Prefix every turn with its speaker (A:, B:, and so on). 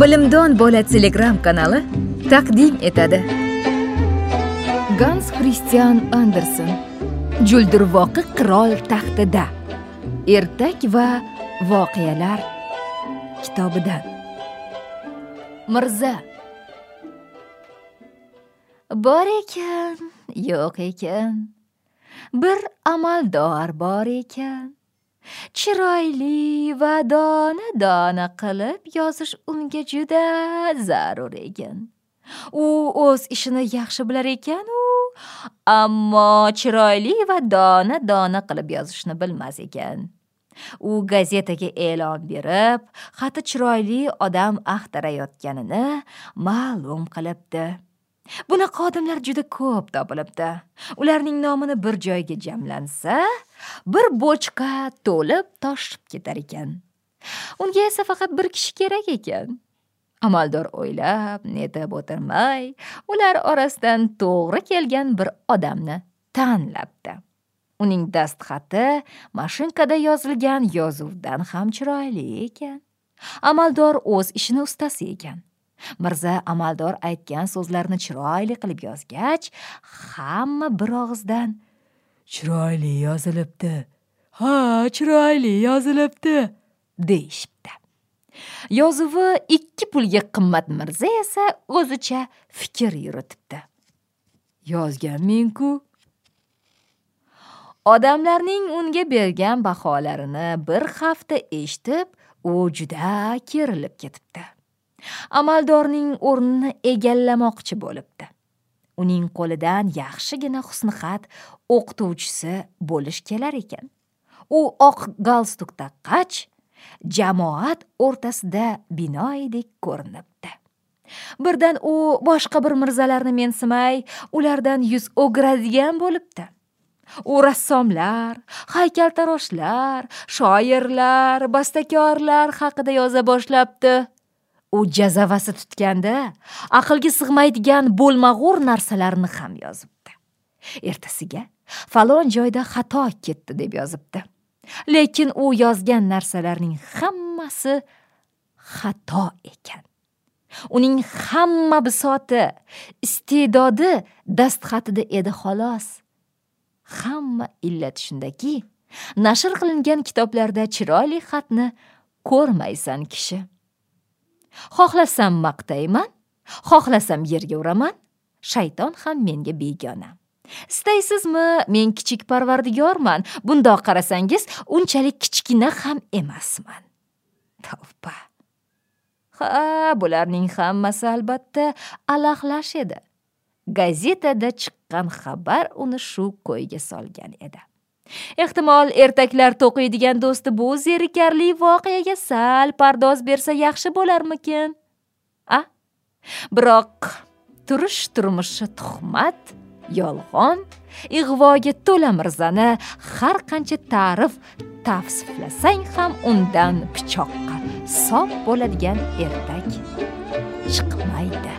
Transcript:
A: bilimdon bola telegram kanali taqdim etadi. Gans xristian andersen juldurvoqi qirol taxtida ertak va voqealar kitobidan. Mirza. Bor ekan yo'q ekan. Bir amaldor bor ekan. Chiroyli va dona dona qilib yozish unga juda zarur ekan. U o'z ishini yaxshi bilar ekanu ammo chiroyli va dona dona qilib yozishni bilmas ekan. U gazetaga e'lon berib xati chiroyli odam axtarayotganini ma'lum qilibdi. Bunaqa odamlar juda ko'p topilibdi. Ularning nomini bir joyga jamlansa bir bochka to'lib toshib ketar ekan. Unga esa faqat bir kishi kerak ekan. Amaldor o'ylab netib o'tirmay ular orasidan to'g'ri kelgan bir odamni tanlabdi. Uning dastxati mashinkada yozilgan yozuvdan ham chiroyli ekan. Amaldor o'z ishini ustasi ekan. Mirza amaldor aytgan so'zlarni chiroyli qilib yozgach hamma bir og'izdan
B: chiroyli yozilibdi. Ha chiroyli yozilibdi
A: deyishibdi. Yozuvi ikki pulga qimmat mirza esa o'zicha fikr yuritibdi.
B: Yozgan menku
A: odamlarning unga bergan baholarini bir hafta eshitib u juda kerilib ketibdi. Amaldorning o'rnini egallamoqchi bo'libdi. Uning qo'lidan yaxshigina husnixat o'qituvchisi bo'lish kelar ekan. U oq galstuk taqqach jamoat o'rtasida binoyidek ko'rinibdi. Birdan u boshqa bir mirzalarni mensimay ulardan yuz o'giradigan bo'libdi. U rassomlar haykaltaroshlar shoirlar bastakorlar haqida yoza boshlabdi. U jazavasi tutganda aqlga sig'maydigan bo'lmag'ur narsalarni ham yozibdi. Ertasiga falon joyda xato ketdi deb yozibdi. Lekin u yozgan narsalarning hammasi xato ekan. Uning hamma bisoti iste'dodi dastxatida edi xolos. Hamma illat shundaki nashr qilingan kitoblarda chiroyli xatni ko'rmaysan kishi. Xohlasam maqtayman xohlasam yerga uraman shayton ham menga begona. Istaysizmi men kichik parvardigorman bundoq qarasangiz unchalik kichkina ham emasman. Tavba. Ha bularning hammasi albatta alahlash edi. Gazetada chiqqan xabar uni shu ko'yga solgan edi. Ehtimol ertaklar to'qiydigan do'sti bu zerikarli voqeaga sal pardoz bersa yaxshi bo'larmikin? A? Biroq turish turmushi tuhmat yolg'on ig'voga to'la mirzani har qancha ta'rif tavsiflasang ham undan pichoqqa sop bo'ladigan ertak chiqmaydi.